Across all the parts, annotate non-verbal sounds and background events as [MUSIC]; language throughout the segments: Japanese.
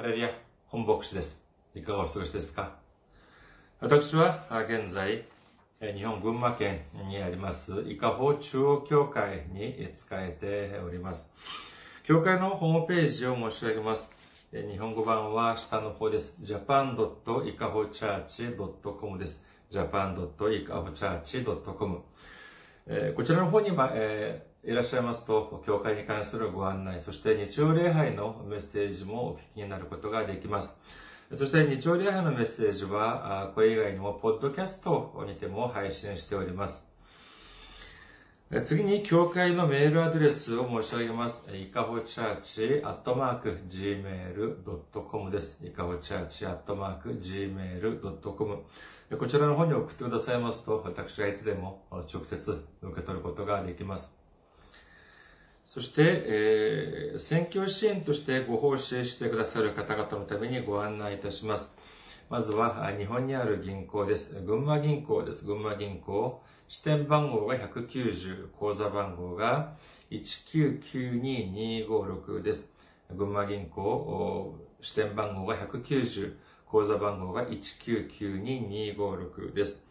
ハレルヤ、本牧師です。いかがお過ごしですか？私は現在、日本群馬県にあります、伊香保中央教会に仕えております。教会のホームページを申し上げます。日本語版は下の方です。japan.ikahochurch.com です。japan.ikahochurch.com こちらの方には、えーいらっしゃいますと、教会に関するご案内、そして日曜礼拝のメッセージもお聞きになることができます。そして日曜礼拝のメッセージは、これ以外にも、ポッドキャストにても配信しております。次に、教会のメールアドレスを申し上げます。いかほチャーチアットマーク gmail.com です。いかほチャーチアットマーク gmail.com こちらの方に送ってくださいますと、私がいつでも直接受け取ることができます。そして、えー、選挙支援としてご奉仕してくださる方々のためにご案内いたします。まずは、日本にある銀行です。群馬銀行です。群馬銀行。支店番号が190、口座番号が1992256です。群馬銀行、支店番号が190、口座番号が1992256です。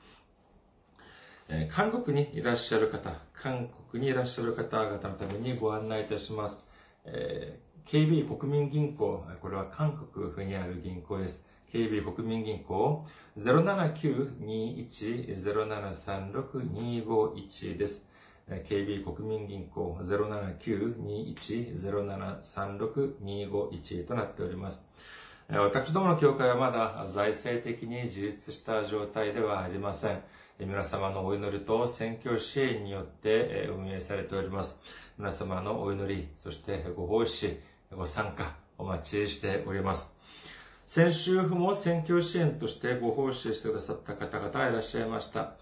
韓国にいらっしゃる方、韓国にいらっしゃる方々のためにご案内いたします。えー、KB 国民銀行、これは韓国にある銀行です。KB 国民銀行079-21-0736-251です。KB 国民銀行079-21-0736-251となっております。私どもの教会はまだ財政的に自立した状態ではありません。皆様のお祈りと選挙支援によって運営されております。皆様のお祈り、そしてご奉仕、ご参加、お待ちしております。先週も選挙支援としてご奉仕してくださった方々がいらっしゃいました。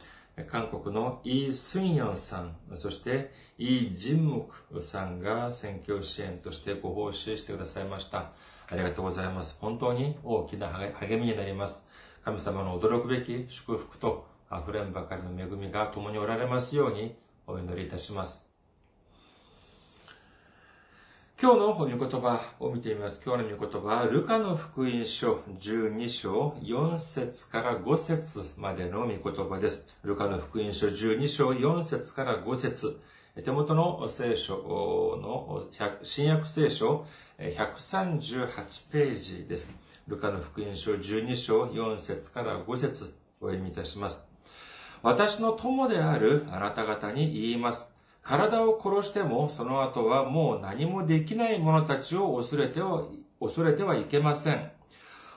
韓国のイー・スンヨンさん、そしてイー・ジンムクさんが選挙支援としてご奉仕してくださいました。ありがとうございます。本当に大きな励みになります。神様の驚くべき祝福と溢れんばかりの恵みが共におられますようにお祈りいたします。今日の御言葉を見てみます。今日の御言葉は、ルカの福音書12章4節から5節までの御言葉です。ルカの福音書12章4節から5節手元の聖書の新約聖書138ページです。ルカの福音書12章4節から5節お読みいたします。私の友であるあなた方に言います。体を殺してもその後はもう何もできない者たちを恐れては、恐れてはいけません。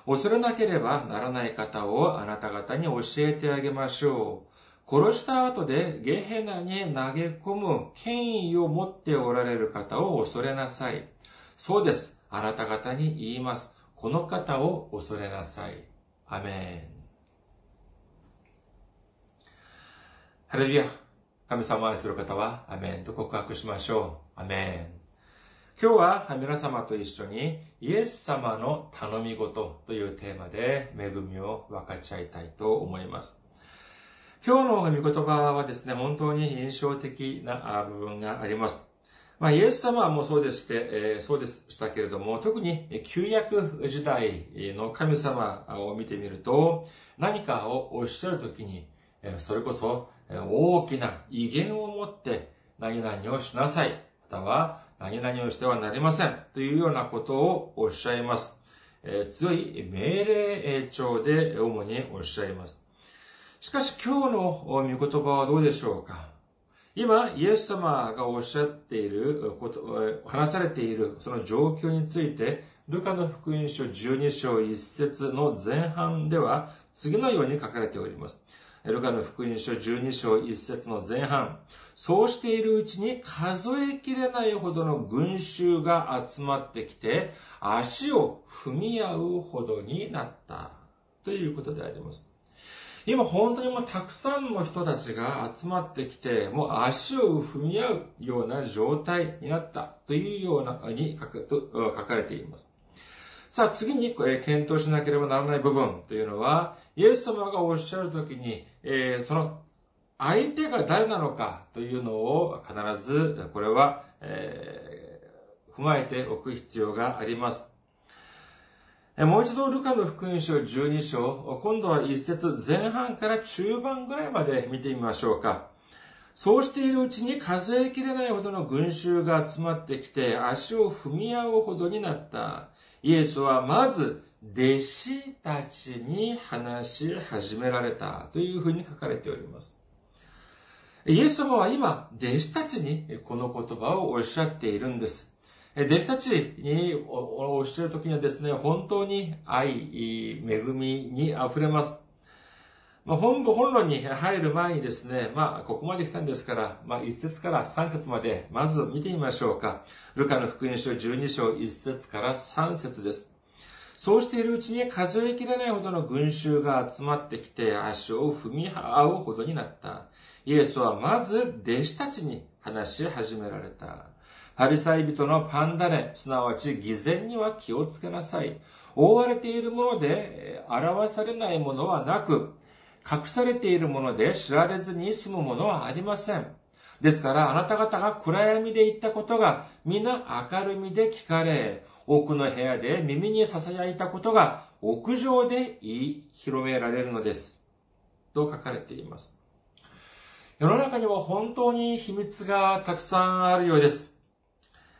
恐れなければならない方をあなた方に教えてあげましょう。殺した後でゲヘナに投げ込む権威を持っておられる方を恐れなさい。そうです。あなた方に言います。この方を恐れなさい。アメン。ハレルヤ。神様を愛する方は、アメンと告白しましょう。アメン。今日は皆様と一緒に、イエス様の頼み事というテーマで恵みを分かち合いたいと思います。今日の御言葉はですね、本当に印象的な部分があります。まあ、イエス様もそうでして、えー、そうでしたけれども、特に旧約時代の神様を見てみると、何かをおっしゃるときに、それこそ大きな威厳を持って何々をしなさい。または何々をしてはなりません。というようなことをおっしゃいます。え、強い命令調で主におっしゃいます。しかし今日の御言葉はどうでしょうか？今、イエス様がおっしゃっていること、話されているその状況について、ルカの福音書12章1節の前半では次のように書かれております。ルカの福音書12章1節の前半。そうしているうちに数えきれないほどの群衆が集まってきて、足を踏み合うほどになった。ということであります。今本当にもうたくさんの人たちが集まってきて、もう足を踏み合うような状態になったというようなに書かれています。さあ次に検討しなければならない部分というのは、イエス様がおっしゃるときに、えー、その相手が誰なのかというのを必ず、これは、えー、踏まえておく必要があります。もう一度ルカの福音書12章、今度は一節前半から中盤ぐらいまで見てみましょうか。そうしているうちに数えきれないほどの群衆が集まってきて足を踏み合うほどになった。イエスはまず弟子たちに話し始められたというふうに書かれております。イエス様は今、弟子たちにこの言葉をおっしゃっているんです。弟子たちにおっしゃるときにはですね、本当に愛、恵みに溢れます。まあ、本部本論に入る前にですね、まあ、ここまで来たんですから、まあ、1節から3節まで、まず見てみましょうか。ルカの福音書12章1節から3節です。そうしているうちに数えきれないほどの群衆が集まってきて足を踏み合うほどになった。イエスはまず弟子たちに話し始められた。パリサイ人のパンダネ、すなわち偽善には気をつけなさい。覆われているもので表されないものはなく、隠されているもので知られずに済むものはありません。ですから、あなた方が暗闇で言ったことが、皆明るみで聞かれ、奥の部屋で耳に囁いたことが、屋上で言い広められるのです。と書かれています。世の中には本当に秘密がたくさんあるようです。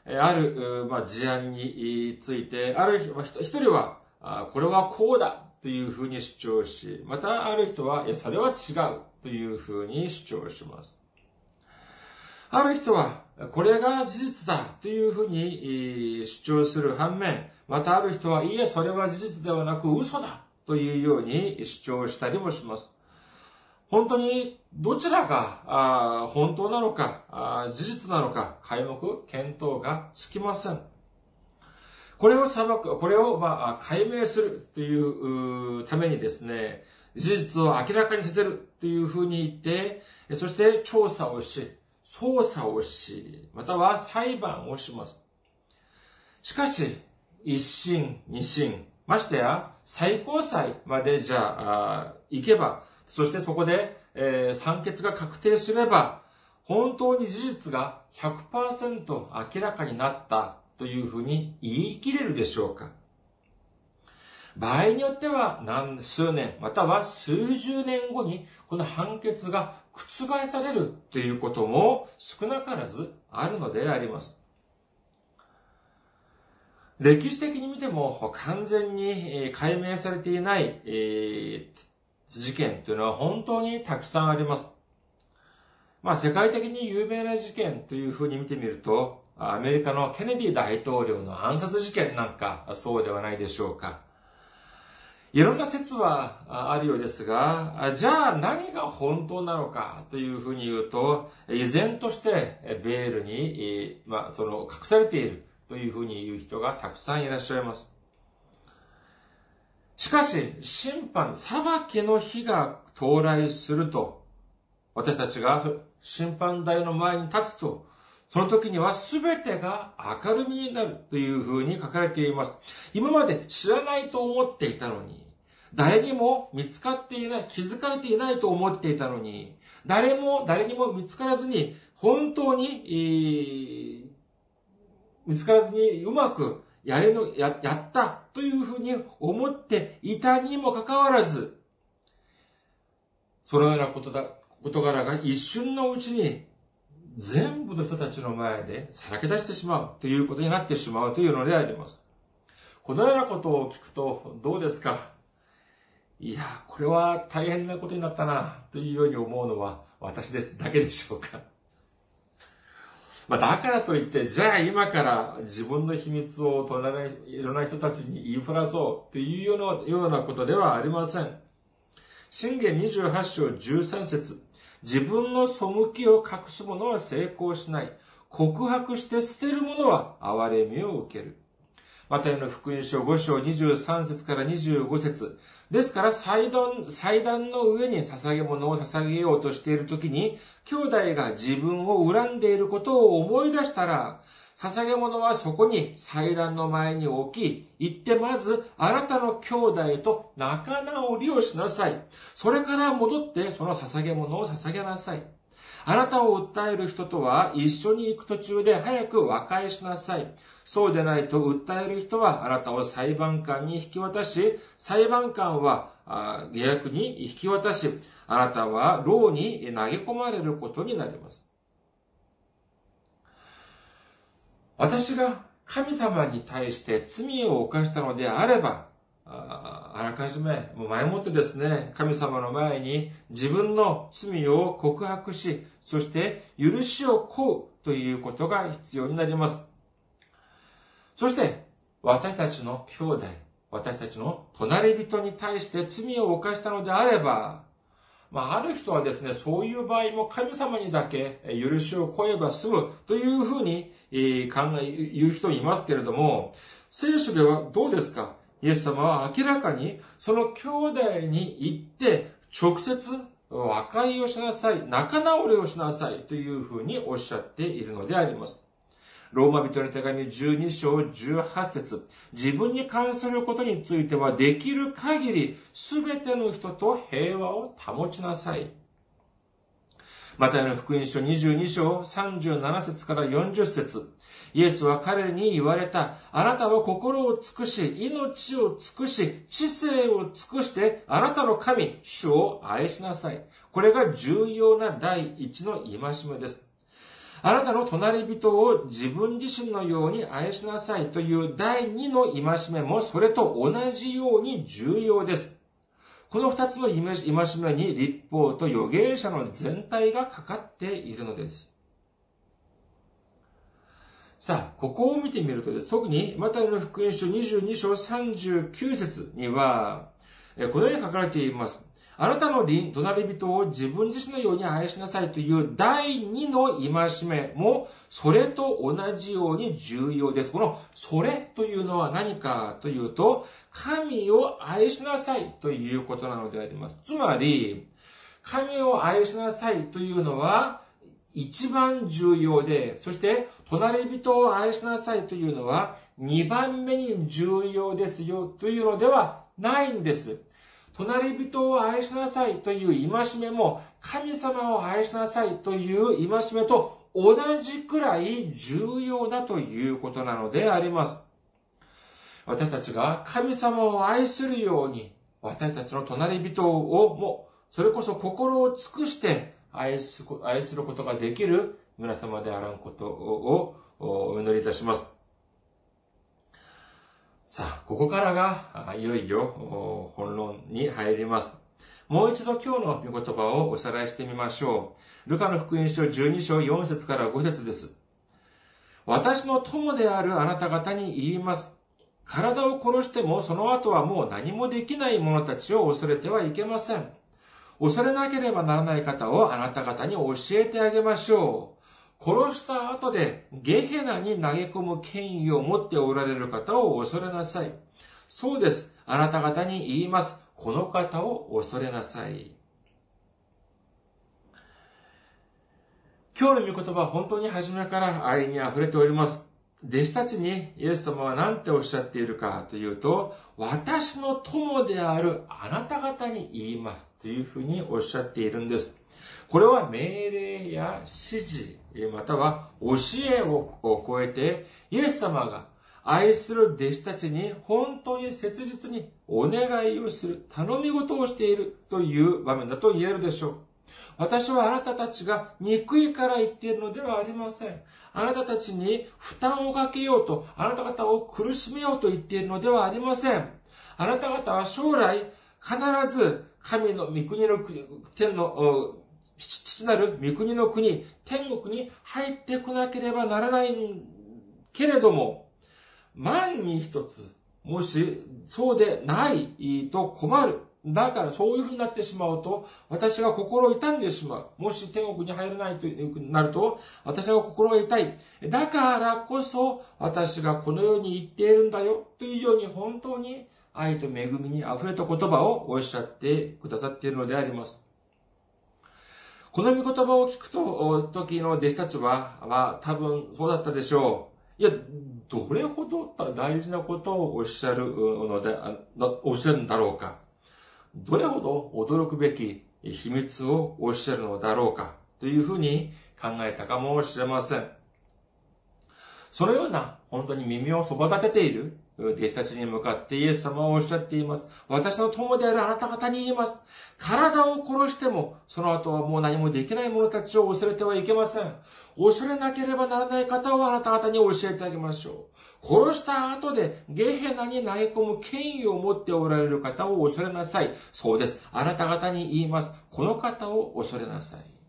ある、まあ、事案について、ある一人は、これはこうだというふうに主張し、またある人は、いや、それは違うというふうに主張します。ある人は、これが事実だというふうに主張する反面、またある人は、いえ、それは事実ではなく嘘だというように主張したりもします。本当にどちらが本当なのか、事実なのか、解目、検討がつきません。これを裁く、これをまあ解明するというためにですね、事実を明らかにさせるというふうに言って、そして調査をし、捜査をし、または裁判をします。しかし、一審、二審、ましてや最高裁までじゃあ行けば、そしてそこで、えー、判決が確定すれば、本当に事実が100%明らかになったというふうに言い切れるでしょうか場合によっては何数年、または数十年後にこの判決が覆されるということも少なからずあるのであります。歴史的に見ても完全に解明されていない事件というのは本当にたくさんあります。まあ世界的に有名な事件というふうに見てみると、アメリカのケネディ大統領の暗殺事件なんかそうではないでしょうか。いろんな説はあるようですが、じゃあ何が本当なのかというふうに言うと、依然としてベールに、まあ、その隠されているというふうに言う人がたくさんいらっしゃいます。しかし、審判、裁きの日が到来すると、私たちが審判台の前に立つと、その時には全てが明るみになるというふうに書かれています。今まで知らないと思っていたのに、誰にも見つかっていない、気づかれていないと思っていたのに、誰も、誰にも見つからずに、本当に、見つからずにうまくやれの、や、やったというふうに思っていたにもかかわらず、そのようなことだ、事柄が一瞬のうちに全部の人たちの前でさらけ出してしまうということになってしまうというのであります。このようなことを聞くとどうですか？いや、これは大変なことになったなというように思うのは私ですだけでしょうか？まあ、だからといって、じゃあ今から自分の秘密を隣いろんな人たちに言いふらそうというようなようなことではありません。信玄28章13節自分の背きを隠す者は成功しない。告白して捨てる者は憐れみを受ける。マタイの福音書5章23節から25節ですから祭壇、祭壇の上に捧げ物を捧げようとしているときに、兄弟が自分を恨んでいることを思い出したら、捧げ物はそこに祭壇の前に置き、行ってまずあなたの兄弟と仲直りをしなさい。それから戻ってその捧げ物を捧げなさい。あなたを訴える人とは一緒に行く途中で早く和解しなさい。そうでないと訴える人はあなたを裁判官に引き渡し、裁判官は下役に引き渡し、あなたは牢に投げ込まれることになります。私が神様に対して罪を犯したのであれば、あらかじめ、もう前もってですね、神様の前に自分の罪を告白し、そして許しを請うということが必要になります。そして、私たちの兄弟、私たちの隣人に対して罪を犯したのであれば、まあ、ある人はですね、そういう場合も神様にだけ許しを超えば済むというふうに考え、言う人いますけれども、聖書ではどうですか？イエス様は明らかにその兄弟に行って直接和解をしなさい、仲直りをしなさいというふうにおっしゃっているのであります。ローマ人の手紙12章18節自分に関することについてはできる限り全ての人と平和を保ちなさい。またの福音書22章37節から40節イエスは彼に言われた。あなたは心を尽くし、命を尽くし、知性を尽くして、あなたの神、主を愛しなさい。これが重要な第一の戒めです。あなたの隣人を自分自身のように愛しなさいという第二の戒めもそれと同じように重要です。この二つの戒めに立法と預言者の全体がかかっているのです。さあ、ここを見てみるとです。特に、マタイの福音書22章39節には、このように書かれています。あなたの隣人を自分自身のように愛しなさいという第二の戒めも、それと同じように重要です。この、それというのは何かというと、神を愛しなさいということなのであります。つまり、神を愛しなさいというのは、一番重要で、そして、隣人を愛しなさいというのは、二番目に重要ですよというのではないんです。隣人を愛しなさいという戒めも、神様を愛しなさいという戒めと同じくらい重要だということなのであります。私たちが神様を愛するように、私たちの隣人をも、それこそ心を尽くして愛す愛することができる皆様であらんことをお祈りいたします。さあ、ここからが、いよいよ本論に入ります。もう一度今日の御言葉をおさらいしてみましょう。ルカの福音書12章4節から5節です。私の友であるあなた方に言います。体を殺してもその後はもう何もできない者たちを恐れてはいけません。恐れなければならない方をあなた方に教えてあげましょう。殺した後でゲヘナに投げ込む権威を持っておられる方を恐れなさい。そうです。あなた方に言います。この方を恐れなさい。今日の御言葉は本当に初めから愛に溢れております。弟子たちにイエス様は何ておっしゃっているかというと、私の友であるあなた方に言いますというふうにおっしゃっているんです。これは命令や指示、または教えを超えて、イエス様が愛する弟子たちに本当に切実にお願いをする、頼み事をしているという場面だと言えるでしょう。私はあなたたちが憎いから言っているのではありません。あなたたちに負担をかけようと、あなた方を苦しめようと言っているのではありません。あなた方は将来必ず神の御国の天の父なる御国の国、天国に入ってこなければならないけれども、万に一つ、もしそうでないと困る。だからそういうふうになってしまうと、私が心を痛んでしまう。もし天国に入れないとなると、私が心が痛い。だからこそ、私がこのように言っているんだよ。というように本当に愛と恵みに溢れた言葉をおっしゃってくださっているのであります。この御言葉を聞くと、時の弟子たちは、は、多分そうだったでしょう。いや、どれほど大事なことをおっしゃるので、おっしゃるんだろうか。どれほど驚くべき秘密をおっしゃるのだろうか。というふうに考えたかもしれません。そのような本当に耳をそば立てている弟子たちに向かってイエス様はおっしゃっています。私の友であるあなた方に言います。体を殺しても、その後はもう何もできない者たちを恐れてはいけません。恐れなければならない方をあなた方に教えてあげましょう。殺した後でゲヘナに投げ込む権威を持っておられる方を恐れなさい。そうです。あなた方に言います。この方を恐れなさい。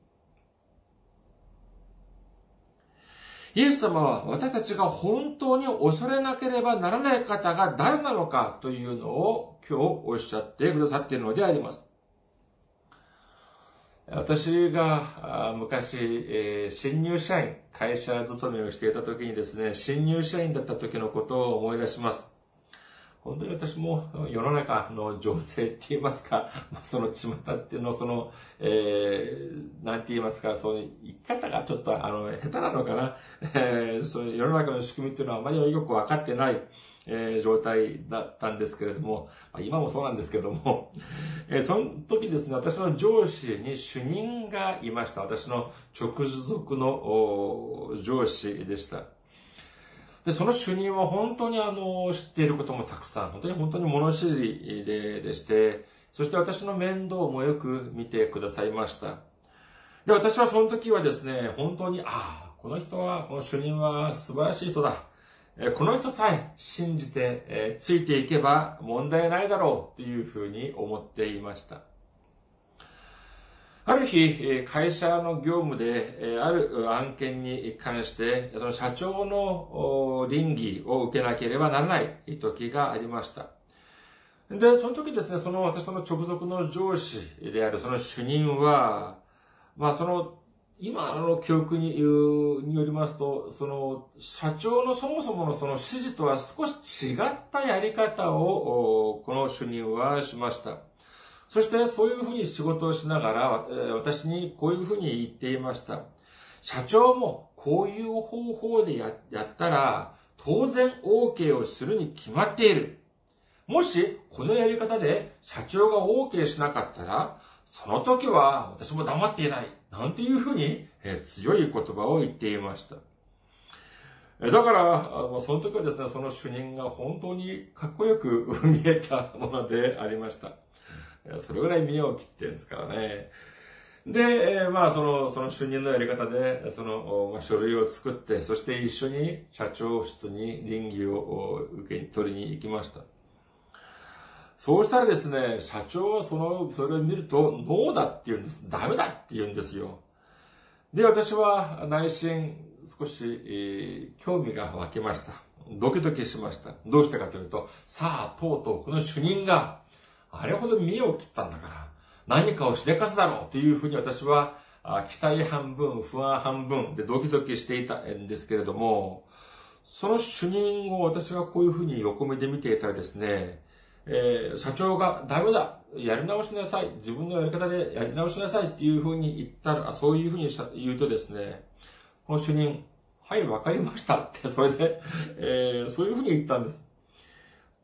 イエス様は私たちが本当に恐れなければならない方が誰なのかというのを今日おっしゃってくださっているのであります。私が昔、新入社員、会社勤めをしていた時にですね、新入社員だった時のことを思い出します。本当に私も世の中の情勢って言いますか、[LAUGHS] まあ、その巷っていうのその、えー、なんて言いますか、そういう生き方がちょっとあの、下手なのかな。[LAUGHS] えー、そういう世の中の仕組みっていうのはあまりよくわかってない、えー、状態だったんですけれども、まあ、今もそうなんですけども、[LAUGHS] えー、その時ですね、私の上司に主任がいました。私の直属の上司でした。で、その主任は本当にあの、知っていることもたくさん、本当に本当に物知りででして、そして私の面倒もよく見てくださいました。で、私はその時はですね、本当に、ああ、この人は、この主任は素晴らしい人だ。この人さえ信じて、えついていけば問題ないだろうというふうに思っていました。ある日、会社の業務で、ある案件に関して、その社長の倫理を受けなければならない時がありました。で、その時ですね、その私の直属の上司であるその主任は、まあその、今の記憶にによりますと、その、社長のそもそものその指示とは少し違ったやり方を、この主任はしました。そしてそういうふうに仕事をしながら、私にこういうふうに言っていました。社長もこういう方法でやったら、当然 OK をするに決まっている。もし、このやり方で社長が OK しなかったら、その時は私も黙っていない。なんていうふうに、え強い言葉を言っていました。だから、その時はですね、その主任が本当にかっこよく [LAUGHS] 見えたものでありました。それぐらい身を切ってるんですからね。で、えまあ、その、その主任のやり方で、その、まあ、書類を作って、そして一緒に社長室に倫理を受け取りに行きました。そうしたらですね、社長はその、それを見ると、ノーだって言うんです。ダメだって言うんですよ。で、私は内心、少し、えー、興味が湧きました。ドキドキしました。どうしてかというと、さあ、とうとうこの主任が、あれほど見栄を切ったんだから、何かをしでかすだろうというふうに私は、期待半分、不安半分でドキドキしていたんですけれども、その主任を私がこういうふうに横目で見ていたらですね、えー、社長がダメだやり直しなさい自分のやり方でやり直しなさいっていうふうに言ったら、そういうふうに言うとですね、この主任、はい、わかりましたって、それで、えー、そういうふうに言ったんです。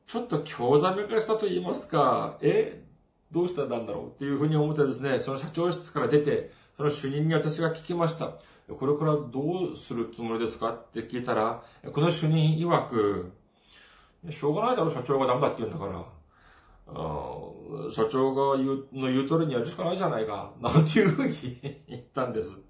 ちょっと興ざめ化したと言いますか、え、どうしたんだろうっていうふうに思ってですね、その社長室から出て、その主任に私が聞きました。これからどうするつもりですかって聞いたら、この主任曰く、しょうがないだろ、社長がダメだって言うんだから。社長が言う、の言う通りにやるしかないじゃないか。なんていうふうに言ったんです。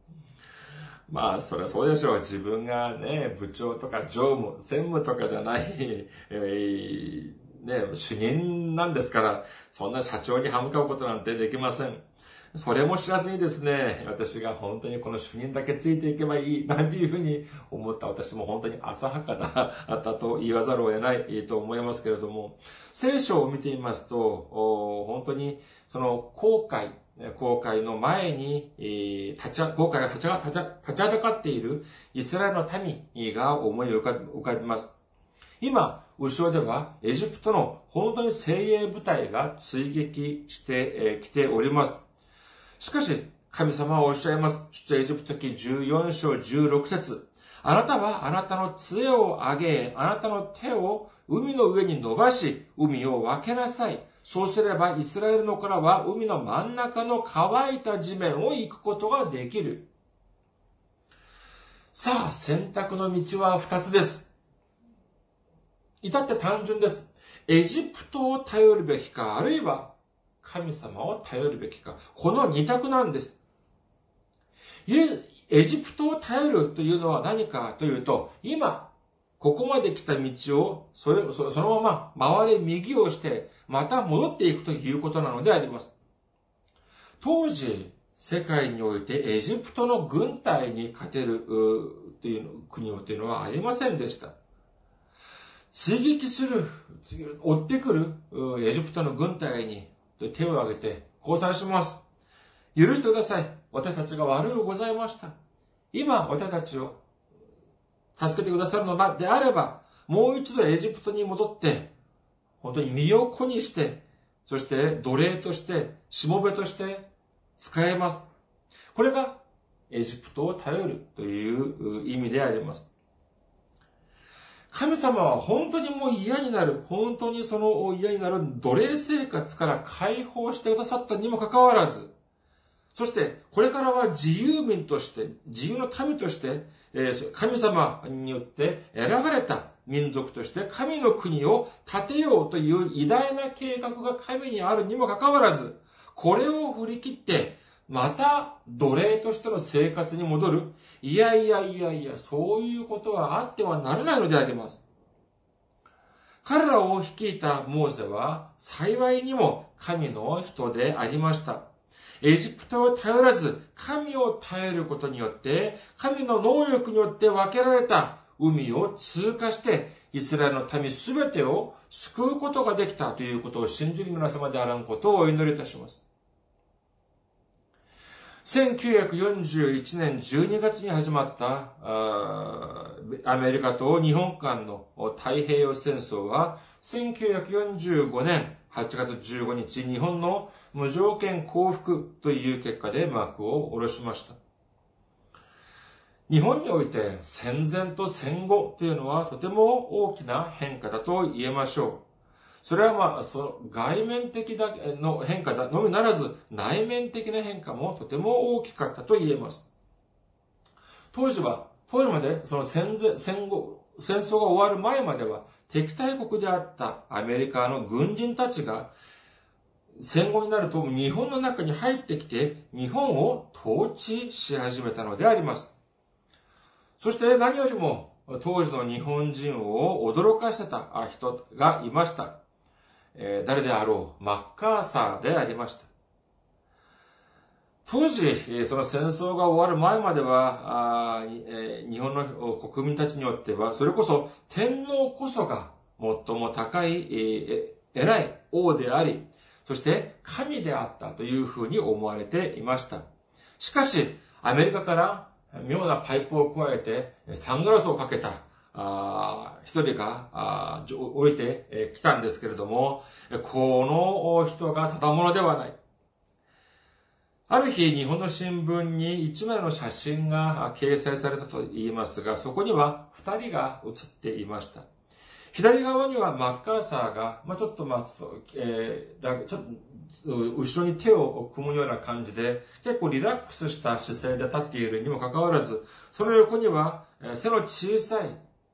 まあ、それはそうでしょう。自分がね、部長とか常務、専務とかじゃない、[LAUGHS] えー、ね、主任なんですから、そんな社長に歯向かうことなんてできません。それも知らずにですね、私が本当にこの主任だけついていけばいい、[LAUGHS] なんていうふうに思った私も本当に浅はかだったと言わざるを得ないと思いますけれども、聖書を見てみますと、本当にその後悔、航海の前に、立ち、航海が立ちはだかっているイスラエルの民が思い浮か浮かびます。今、後ろではエジプトの本当に精鋭部隊が追撃してきております。しかし、神様はおっしゃいます。首都エジプト記14章16節あなたはあなたの杖を上げ、あなたの手を海の上に伸ばし、海を分けなさい。そうすればイスラエルの子らは海の真ん中の乾いた地面を行くことができる。さあ、選択の道は二つです。至って単純です。エジプトを頼るべきか、あるいは神様を頼るべきか。この二択なんです。エジプトを頼るというのは何かというと、今、ここまで来た道を、それ、そのまま回れ右をして、また戻っていくということなのであります。当時、世界においてエジプトの軍隊に勝てる、という国というのはありませんでした。追撃する、追ってくるエジプトの軍隊に手を挙げて、降参します。許してください。私たちが悪うございました。今、私たちを助けてくださるのであれば、もう一度エジプトに戻って、本当に身を粉にして、そして奴隷として、しもべとして使えます。これがエジプトを頼るという意味であります。神様は本当にもう嫌になる、本当にその嫌になる奴隷生活から解放してくださったにもかかわらず、そして、これからは自由民として、自由の民として、神様によって選ばれた民族として神の国を建てようという偉大な計画が神にあるにもかかわらず、これを振り切って、また奴隷としての生活に戻る。いやいやいやいや、そういうことはあってはならないのであります。彼らを率いたモーセは幸いにも神の人でありました。エジプトを頼らず、神を頼ることによって、神の能力によって分けられた海を通過して、イスラエルの民すべてを救うことができたということを信じる皆様であらんことをお祈りいたします。1941年12月に始まったアメリカと日本間の太平洋戦争は1945年8月15日日本の無条件降伏という結果で幕を下ろしました。日本において戦前と戦後というのはとても大きな変化だと言えましょう。それはまあ、その外面的だけの変化のみならず、内面的な変化もとても大きかったと言えます。当時は、当時まで、その戦前、戦後、戦争が終わる前までは、敵対国であったアメリカの軍人たちが、戦後になると日本の中に入ってきて、日本を統治し始めたのであります。そして何よりも、当時の日本人を驚かせた人がいました。誰であろう、マッカーサーでありました。当時、その戦争が終わる前までは、日本の国民たちによっては、それこそ天皇こそが最も高い、偉い王であり、そして神であったというふうに思われていました。しかし、アメリカから妙なパイプを加えて、サングラスをかけた一人が降りてきたんですけれども、この人がただ者ではない。ある日、日本の新聞に一枚の写真が掲載されたと言いますが、そこには二人が写っていました。左側にはマッカーサーが、まあ、ちょっとまあ、ちょっと、えー、ちょっと、後ろに手を組むような感じで、結構リラックスした姿勢で立っているにもかかわらず、その横には、背の小さ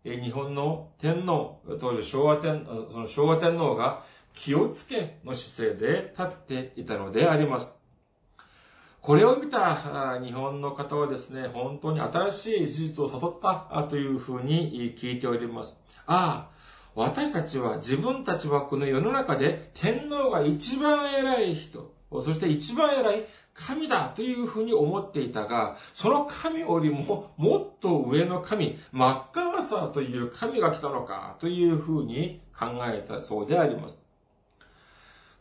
い日本の天皇、当時昭和天、その昭和天皇が気をつけの姿勢で立っていたのであります。これを見た日本の方はですね、本当に新しい事実を悟ったというふうに聞いております。ああ、私たちは自分たちはこの世の中で天皇が一番偉い人、そして一番偉い神だというふうに思っていたが、その神よりももっと上の神、マッカーサーという神が来たのかというふうに考えたそうであります。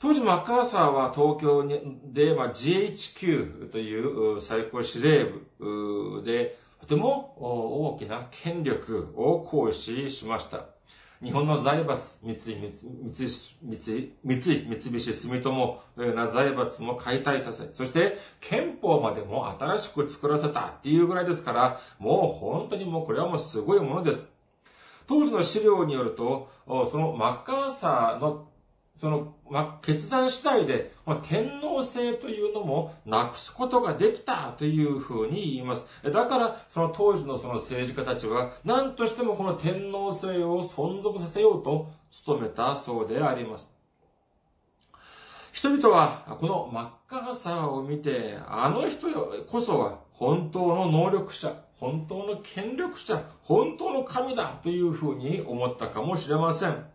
当時マッカーサーは東京で、まあ、GHQ という最高司令部でとても大きな権力を行使しました。日本の財閥、三井、三井、三井、三井、三菱、住友のような財閥も解体させ、そして憲法までも新しく作らせたっていうぐらいですから、もう本当にもうこれはもうすごいものです。当時の資料によると、そのマッカーサーのその、ま決断次第で、ま天皇制というのもなくすことができたというふうに言います。だから、その当時のその政治家たちは、何としてもこの天皇制を存続させようと努めたそうであります。人々は、このマッカーサーを見て、あの人こそは本当の能力者、本当の権力者、本当の神だというふうに思ったかもしれません。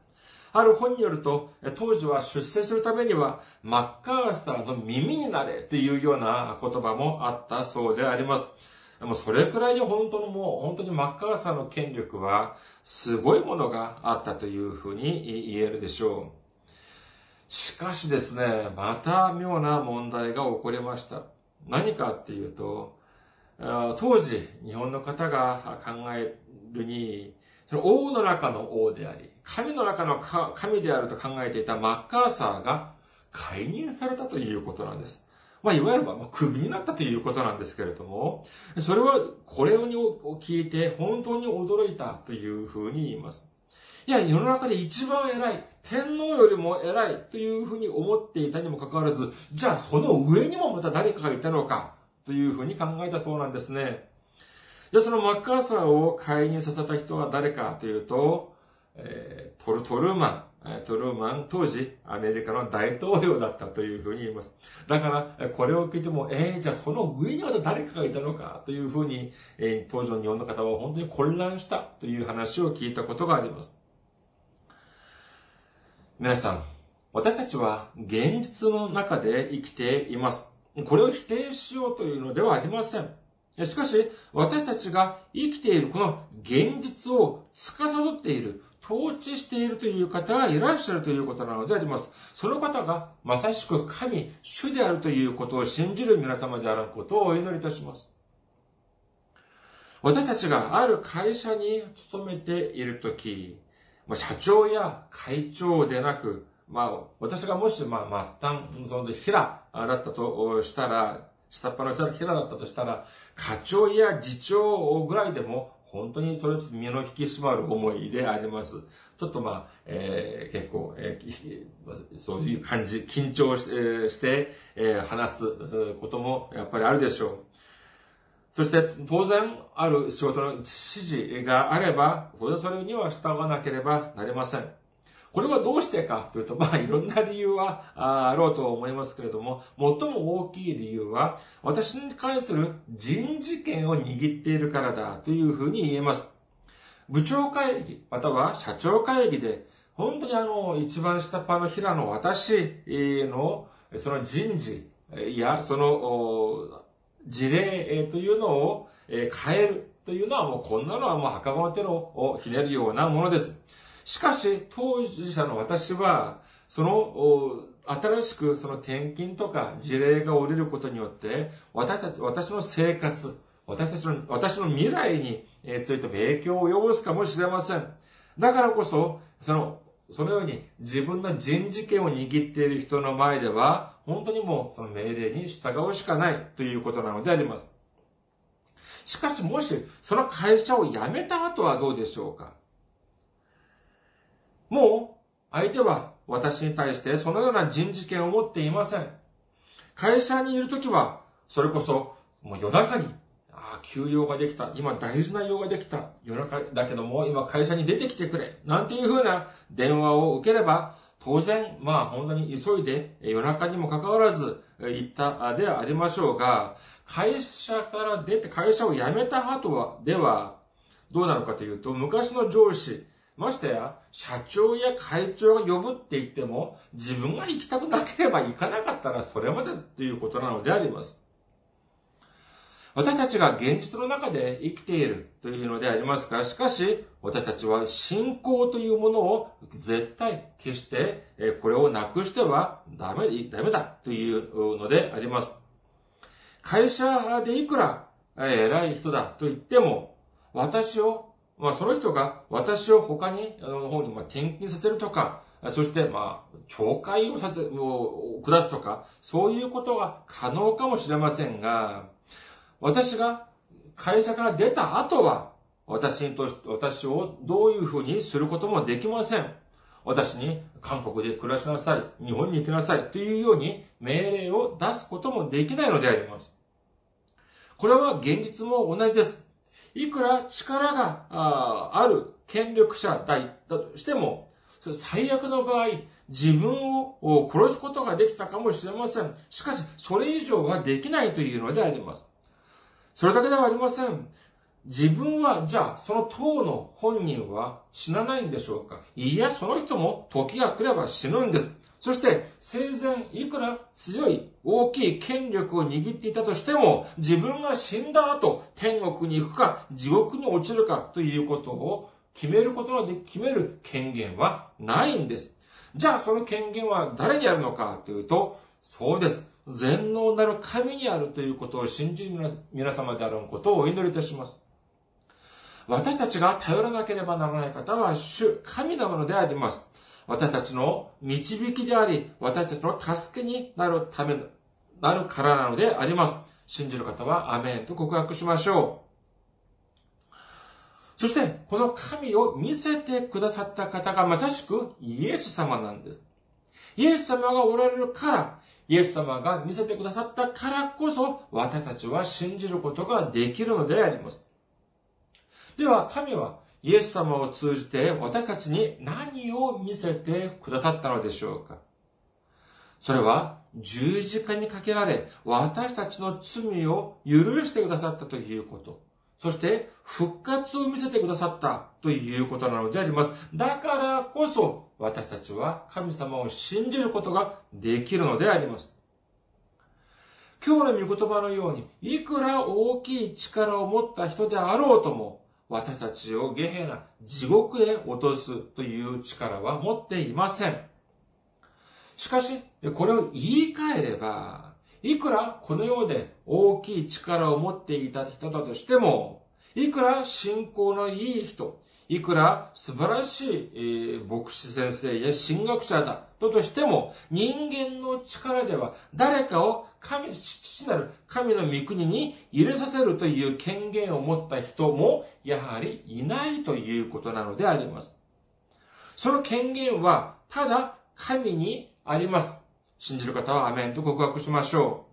ある本によると、当時は出世するためには、マッカーサーの耳になれというような言葉もあったそうであります。でもそれくらいに本当のもう、本当にマッカーサーの権力は、すごいものがあったというふうに言えるでしょう。しかしですね、また妙な問題が起こりました。何かっていうと、当時、日本の方が考えるに、その王の中の王であり、神の中の神であると考えていたマッカーサーが解任されたということなんです。まあ、いわゆる、まあ、クビになったということなんですけれども、それは、これを聞いて本当に驚いたというふうに言います。いや、世の中で一番偉い、天皇よりも偉いというふうに思っていたにもかかわらず、じゃあその上にもまた誰かがいたのかというふうに考えたそうなんですね。じゃあそのマッカーサーを介入させた人は誰かというと、えー、トル、トルーマン、トルーマン、当時、アメリカの大統領だったというふうに言います。だから、これを聞いても、えー、じゃあその上には誰かがいたのかというふうに、えー、当時の日本の方は本当に混乱したという話を聞いたことがあります。皆さん、私たちは現実の中で生きています。これを否定しようというのではありません。しかし、私たちが生きているこの現実を司っている、統治しているという方がいらっしゃるということなのであります。その方がまさしく神、主であるということを信じる皆様であることをお祈りいたします。私たちがある会社に勤めているとき、ま、社長や会長でなく、まあ、私がもし、まあ、末端、その、平だったとしたら、下っ端の人が平だったとしたら、課長や次長ぐらいでも、本当にそれちょっと身の引き締まる思いであります。ちょっとまあ、えー、結構、えー、[LAUGHS] そういう感じ、緊張して、して、えー、話すこともやっぱりあるでしょう。そして当然ある仕事の指示があれば、当然それには従わなければなりません。これはどうしてかというと、まあいろんな理由はあろうと思いますけれども、最も大きい理由は、私に関する人事権を握っているからだというふうに言えます。部長会議、または社長会議で、本当にあの、一番下っ端の平の私の、その人事や、その、事例というのを変えるというのはもうこんなのはもう墓場の手をひねるようなものです。しかし、当事者の私は、その、新しくその転勤とか事例が降りることによって、私たち、私の生活、私たちの、私の未来についても影響を及ぼすかもしれません。だからこそ、その、そのように自分の人事権を握っている人の前では、本当にもうその命令に従うしかないということなのであります。しかしもしその会社を辞めた後はどうでしょうか？もう相手は私に対してそのような人事権を持っていません。会社にいるときは、それこそもう夜中にああ、休養ができた。今大事な用ができた。夜中だけども、今会社に出てきてくれ。なんていう風な電話を受ければ、当然、まあ本当に急いで夜中にもかかわらず行ったではありましょうが、会社から出て、会社を辞めた後は、では、どうなのかというと、昔の上司、ましてや、社長や会長が呼ぶって言っても、自分が行きたくなければ行かなかったらそれまでということなのであります。私たちが現実の中で生きているというのでありますが、しかし、私たちは信仰というものを絶対決して、これをなくしてはダメ、ダメだというのであります。会社でいくら偉い人だと言っても、私を、まあその人が私を他に、あの方にま転勤させるとか、そして、まあ、懲戒をさせ、を下すとか、そういうことは可能かもしれませんが、私が会社から出た後は、私にとして、私をどういうふうにすることもできません。私に韓国で暮らしなさい、日本に行きなさいというように命令を出すこともできないのであります。これは現実も同じです。いくら力がある権力者だとしても、最悪の場合、自分を殺すことができたかもしれません。しかし、それ以上はできないというのであります。それだけではありません。自分は、じゃあ、その党の本人は死なないんでしょうか？いや、その人も時が来れば死ぬんです。そして、生前、いくら強い、大きい権力を握っていたとしても、自分が死んだ後、天国に行くか、地獄に落ちるかということを決めることがで、決める権限はないんです。じゃあ、その権限は誰にあるのかというと、そうです。全能なる神にあるということを信じる皆様であることをお祈りいたします。私たちが頼らなければならない方は主、神なものであります。私たちの導きであり、私たちの助けになるため、なるからなのであります。信じる方はアメンと告白しましょう。そして、この神を見せてくださった方がまさしくイエス様なんです。イエス様がおられるから、イエス様が見せてくださったからこそ、私たちは信じることができるのであります。では、神はイエス様を通じて私たちに何を見せてくださったのでしょうか？それは十字架にかけられ、私たちの罪を許してくださったということ。そして、復活を見せてくださったということなのであります。だからこそ、私たちは神様を信じることができるのであります。今日の御言葉のように、いくら大きい力を持った人であろうとも、私たちをゲヘナ地獄へ落とすという力は持っていません。しかし、これを言い換えれば、いくらこの世で大きい力を持っていた人だとしても、いくら信仰のいい人、いくら素晴らしい、牧師先生や神学者だととしても、人間の力では誰かを神、父なる神の御国に入れさせるという権限を持った人も、やはりいないということなのであります。その権限は、ただ神にあります。信じる方はアメンと告白しましょう。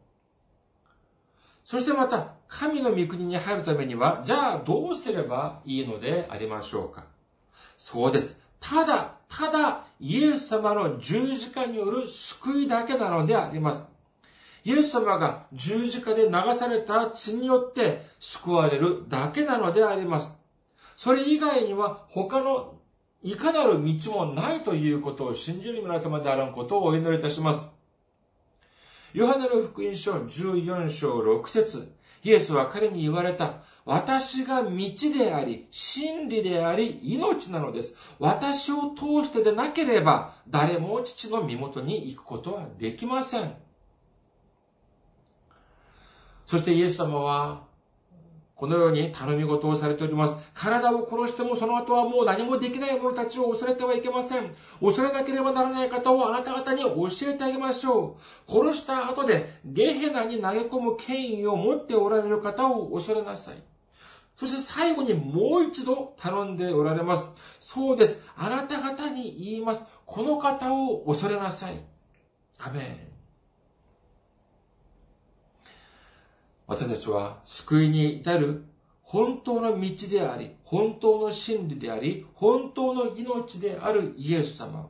そしてまた、神の御国に入るためには、じゃあどうすればいいのでありましょうか？そうです。ただ、ただ、イエス様の十字架による救いだけなのであります。イエス様が十字架で流された血によって救われるだけなのであります。それ以外には他のいかなる道もないということを信じる皆様であることをお祈りいたします。ヨハネの福音書14章6節イエスは彼に言われた。私が道であり、真理であり、命なのです。私を通してでなければ、誰も父の身元に行くことはできません。そしてイエス様は、このように頼み事をされております。体を殺してもその後はもう何もできない者たちを恐れてはいけません。恐れなければならない方をあなた方に教えてあげましょう。殺した後でゲヘナに投げ込む権威を持っておられる方を恐れなさい。そして最後にもう一度頼んでおられます。そうです。あなた方に言います。この方を恐れなさい。アメン。私たちは救いに至る本当の道であり、本当の真理であり、本当の命であるイエス様。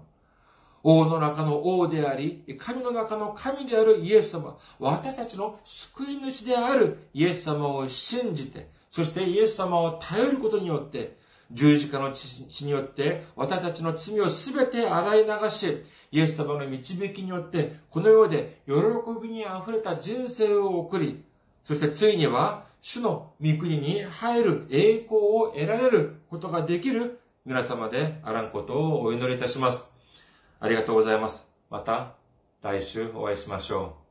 王の中の王であり、神の中の神であるイエス様。私たちの救い主であるイエス様を信じて、そしてイエス様を頼ることによって、十字架の血によって私たちの罪をすべて洗い流し、イエス様の導きによって、この世で喜びに溢れた人生を送り、そしてついには、主の御国に入る栄光を得られることができる皆様であらんことをお祈りいたします。ありがとうございます。また来週お会いしましょう。